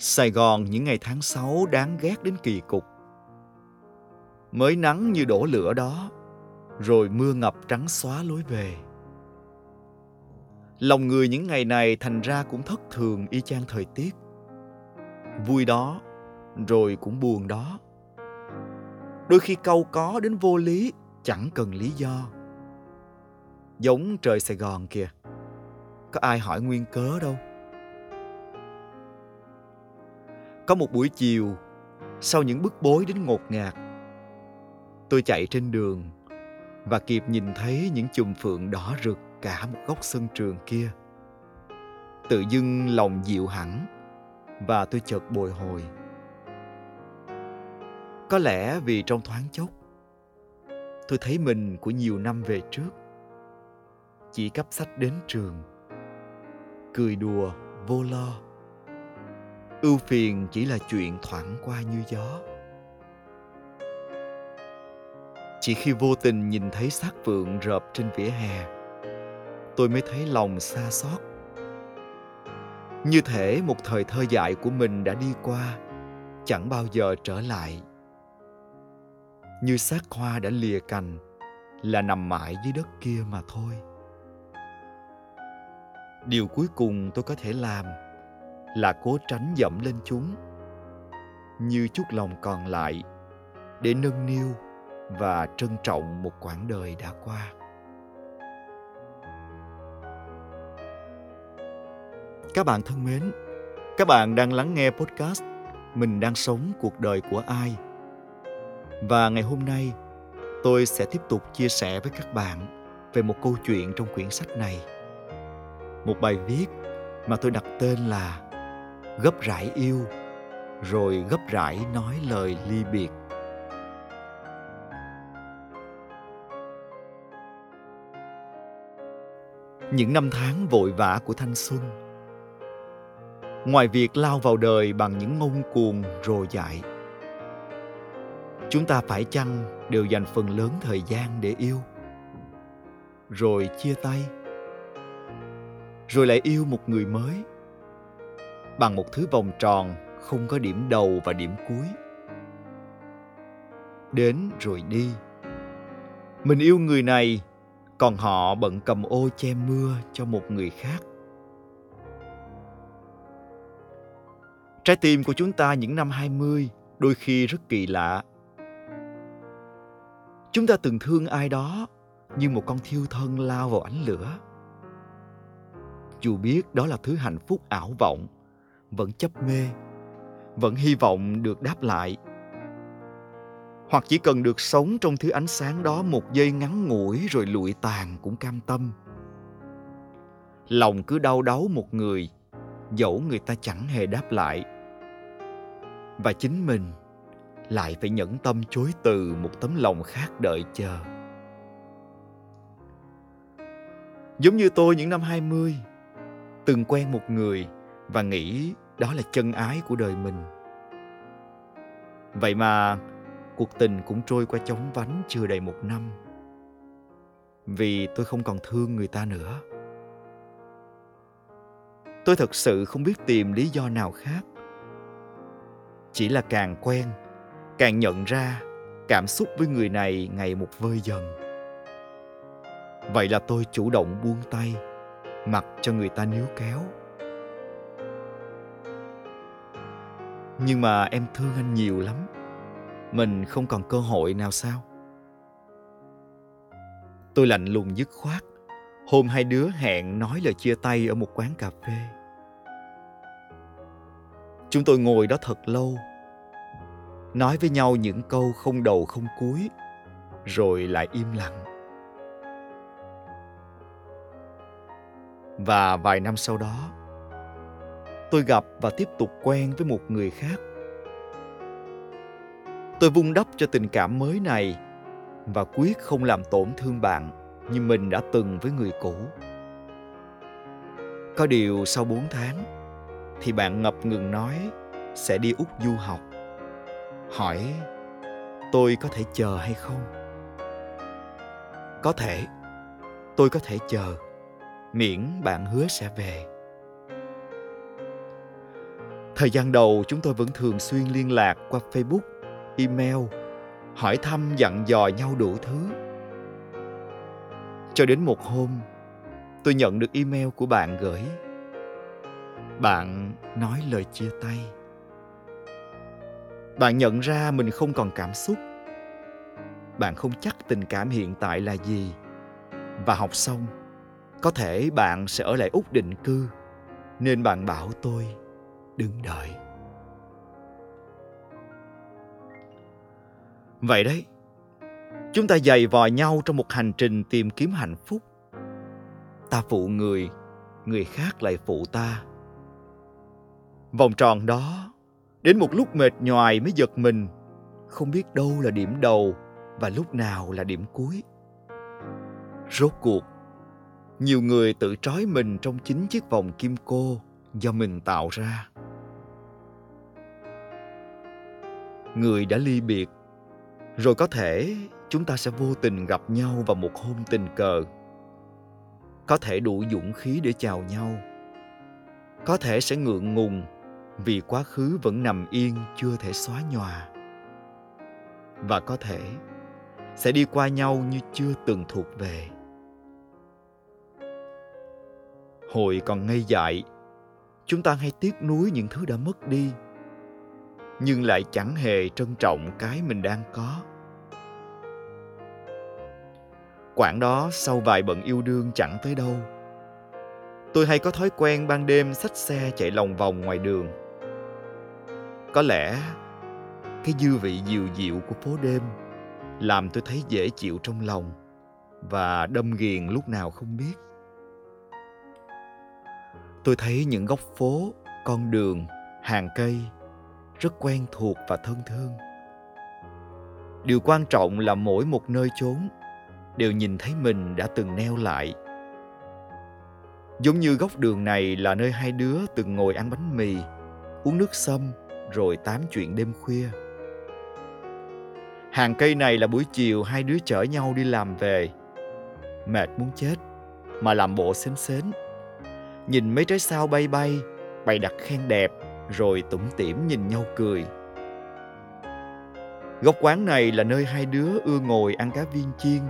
Sài Gòn những ngày tháng 6 đáng ghét đến kỳ cục. Mới nắng như đổ lửa đó, rồi mưa ngập trắng xóa lối về. Lòng người những ngày này thành ra cũng thất thường y chang thời tiết. Vui đó, rồi cũng buồn đó. Đôi khi câu có đến vô lý, chẳng cần lý do. Giống trời Sài Gòn kìa. Có ai hỏi nguyên cớ đâu. Có một buổi chiều, sau những bức bối đến ngột ngạt, tôi chạy trên đường và kịp nhìn thấy những chùm phượng đỏ rực cả một góc sân trường kia. Tự dưng lòng dịu hẳn và tôi chợt bồi hồi. Có lẽ vì trong thoáng chốc, tôi thấy mình của nhiều năm về trước. Chỉ cắp sách đến trường, cười đùa, vô lo. Ưu phiền chỉ là chuyện thoảng qua như gió. Chỉ khi vô tình nhìn thấy xác phượng rợp trên vỉa hè, tôi mới thấy lòng xa xót. Như thể một thời thơ dại của mình đã đi qua, chẳng bao giờ trở lại. Như xác hoa đã lìa cành, là nằm mãi dưới đất kia mà thôi. Điều cuối cùng tôi có thể làm là cố tránh dẫm lên chúng. Như chút lòng còn lại để nâng niu và trân trọng một quãng đời đã qua. Các bạn thân mến, các bạn đang lắng nghe podcast mình đang sống cuộc đời của ai? Và ngày hôm nay, tôi sẽ tiếp tục chia sẻ với các bạn về một câu chuyện trong quyển sách này. Một bài viết mà tôi đặt tên là gấp rãi yêu, rồi gấp rãi nói lời ly biệt. Những năm tháng vội vã của thanh xuân, ngoài việc lao vào đời bằng những ngông cuồng rồ dại, chúng ta phải chăng đều dành phần lớn thời gian để yêu, rồi chia tay, rồi lại yêu một người mới? Bằng một thứ vòng tròn không có điểm đầu và điểm cuối đến rồi đi mình yêu người này còn họ bận cầm ô che mưa cho một người khác Trái tim của chúng ta những năm 20 đôi khi rất kỳ lạ. Chúng ta từng thương ai đó như một con thiêu thân lao vào ánh lửa. Dù biết đó là thứ hạnh phúc ảo vọng, vẫn chấp mê, vẫn hy vọng được đáp lại. Hoặc chỉ cần được sống trong thứ ánh sáng đó một giây ngắn ngủi rồi lụi tàn cũng cam tâm. Lòng cứ đau đáu một người, dẫu người ta chẳng hề đáp lại. Và chính mình lại phải nhẫn tâm chối từ một tấm lòng khác đợi chờ. Giống như tôi những năm 20, từng quen một người và nghĩ đó là chân ái của đời mình. Vậy mà cuộc tình cũng trôi qua chóng vánh chưa đầy một năm. Vì tôi không còn thương người ta nữa. Tôi thật sự không biết tìm lý do nào khác. Chỉ là càng quen, càng nhận ra cảm xúc với người này ngày một vơi dần. Vậy là tôi chủ động buông tay, mặc cho người ta níu kéo. Nhưng mà em thương anh nhiều lắm. Mình không còn cơ hội nào sao? Tôi lạnh lùng dứt khoát. Hôm hai đứa hẹn nói lời chia tay ở một quán cà phê. Chúng tôi ngồi đó thật lâu, nói với nhau những câu không đầu không cuối, rồi lại im lặng. Và vài năm sau đó tôi gặp và tiếp tục quen với một người khác. Tôi vun đắp cho tình cảm mới này và quyết không làm tổn thương bạn như mình đã từng với người cũ. Có điều sau 4 tháng, thì bạn ngập ngừng nói sẽ đi úc du học. Hỏi, tôi có thể chờ hay không? Có thể, tôi có thể chờ. Miễn bạn hứa sẽ về. Thời gian đầu chúng tôi vẫn thường xuyên liên lạc qua Facebook, email, hỏi thăm dặn dò nhau đủ thứ. Cho đến một hôm, tôi nhận được email của bạn gửi. Bạn nói lời chia tay. Bạn nhận ra mình không còn cảm xúc. Bạn không chắc tình cảm hiện tại là gì. Và học xong, có thể bạn sẽ ở lại Úc định cư, nên bạn bảo tôi đứng đợi. Vậy đấy, chúng ta giày vò nhau trong một hành trình tìm kiếm hạnh phúc. Ta phụ người người khác lại phụ ta. Vòng tròn đó, đến một lúc mệt nhoài mới giật mình, không biết đâu là điểm đầu và lúc nào là điểm cuối. Rốt cuộc, nhiều người tự trói mình trong chính chiếc vòng kim cô do mình tạo ra. Người đã ly biệt, rồi có thể chúng ta sẽ vô tình gặp nhau vào một hôm tình cờ. Có thể đủ dũng khí để chào nhau. Có thể sẽ ngượng ngùng vì quá khứ vẫn nằm yên, chưa thể xóa nhòa. Và có thể sẽ đi qua nhau như chưa từng thuộc về. Hồi còn ngây dại chúng ta hay tiếc nuối những thứ đã mất đi, nhưng lại chẳng hề trân trọng cái mình đang có. Quãng đó sau vài bận yêu đương chẳng tới đâu. Tôi hay có thói quen ban đêm xách xe chạy lòng vòng ngoài đường. Có lẽ cái dư vị dịu dịu của phố đêm làm tôi thấy dễ chịu trong lòng và đâm ghiền lúc nào không biết tôi thấy những góc phố, con đường, hàng cây rất quen thuộc và thân thương. Điều quan trọng là mỗi một nơi chốn đều nhìn thấy mình đã từng neo lại. Giống như góc đường này là nơi hai đứa từng ngồi ăn bánh mì, uống nước sâm rồi tám chuyện đêm khuya. Hàng cây này là buổi chiều hai đứa chở nhau đi làm về. Mệt muốn chết, mà làm bộ xến xến nhìn mấy trái sao bay bay, bày đặt khen đẹp, rồi tủm tỉm nhìn nhau cười. Góc quán này là nơi hai đứa ưa ngồi ăn cá viên chiên,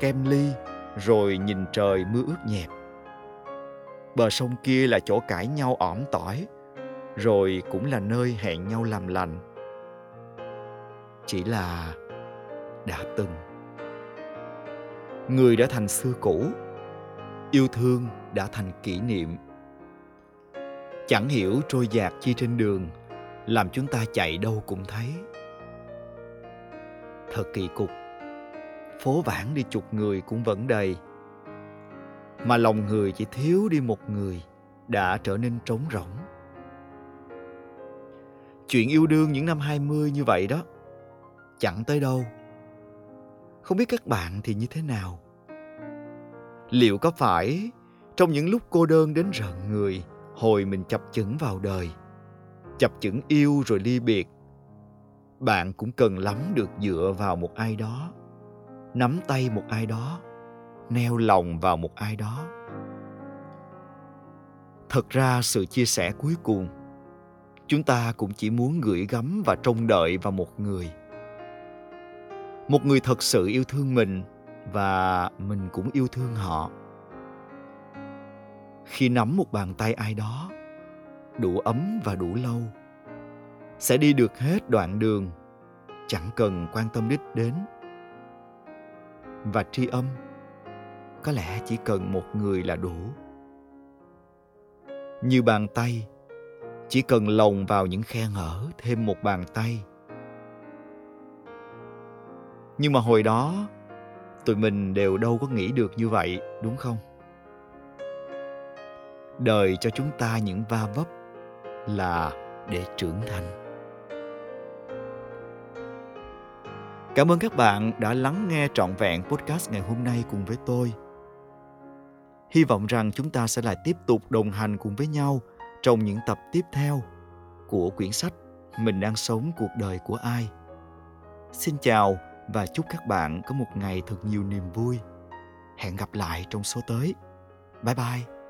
kem ly, rồi nhìn trời mưa ướt nhẹp. Bờ sông kia là chỗ cãi nhau ỏm tỏi, rồi cũng là nơi hẹn nhau làm lành. Chỉ là đã từng. Người đã thành xưa cũ yêu thương đã thành kỷ niệm. Chẳng hiểu trôi dạt chi trên đường, làm chúng ta chạy đâu cũng thấy. Thật kỳ cục, phố vãng đi chục người cũng vẫn đầy. Mà lòng người chỉ thiếu đi một người đã trở nên trống rỗng. Chuyện yêu đương những năm 20 như vậy đó, chẳng tới đâu. Không biết các bạn thì như thế nào liệu có phải trong những lúc cô đơn đến rợn người, hồi mình chập chững vào đời, chập chững yêu rồi ly biệt, bạn cũng cần lắm được dựa vào một ai đó, nắm tay một ai đó, neo lòng vào một ai đó? Thật ra sự chia sẻ cuối cùng, chúng ta cũng chỉ muốn gửi gắm và trông đợi vào một người. Một người thật sự yêu thương mình và mình cũng yêu thương họ. Khi nắm một bàn tay ai đó, đủ ấm và đủ lâu, sẽ đi được hết đoạn đường chẳng cần quan tâm đích đến. Và tri âm, có lẽ chỉ cần một người là đủ. Như bàn tay, chỉ cần lồng vào những khe hở thêm một bàn tay. Nhưng mà hồi đó tụi mình đều đâu có nghĩ được như vậy, đúng không? Đời cho chúng ta những va vấp là để trưởng thành. Cảm ơn các bạn đã lắng nghe trọn vẹn podcast ngày hôm nay cùng với tôi. Hy vọng rằng chúng ta sẽ lại tiếp tục đồng hành cùng với nhau trong những tập tiếp theo của quyển sách mình đang sống cuộc đời của ai. Xin chào và chúc các bạn có một ngày thật nhiều niềm vui. Hẹn gặp lại trong số tới. Bye bye.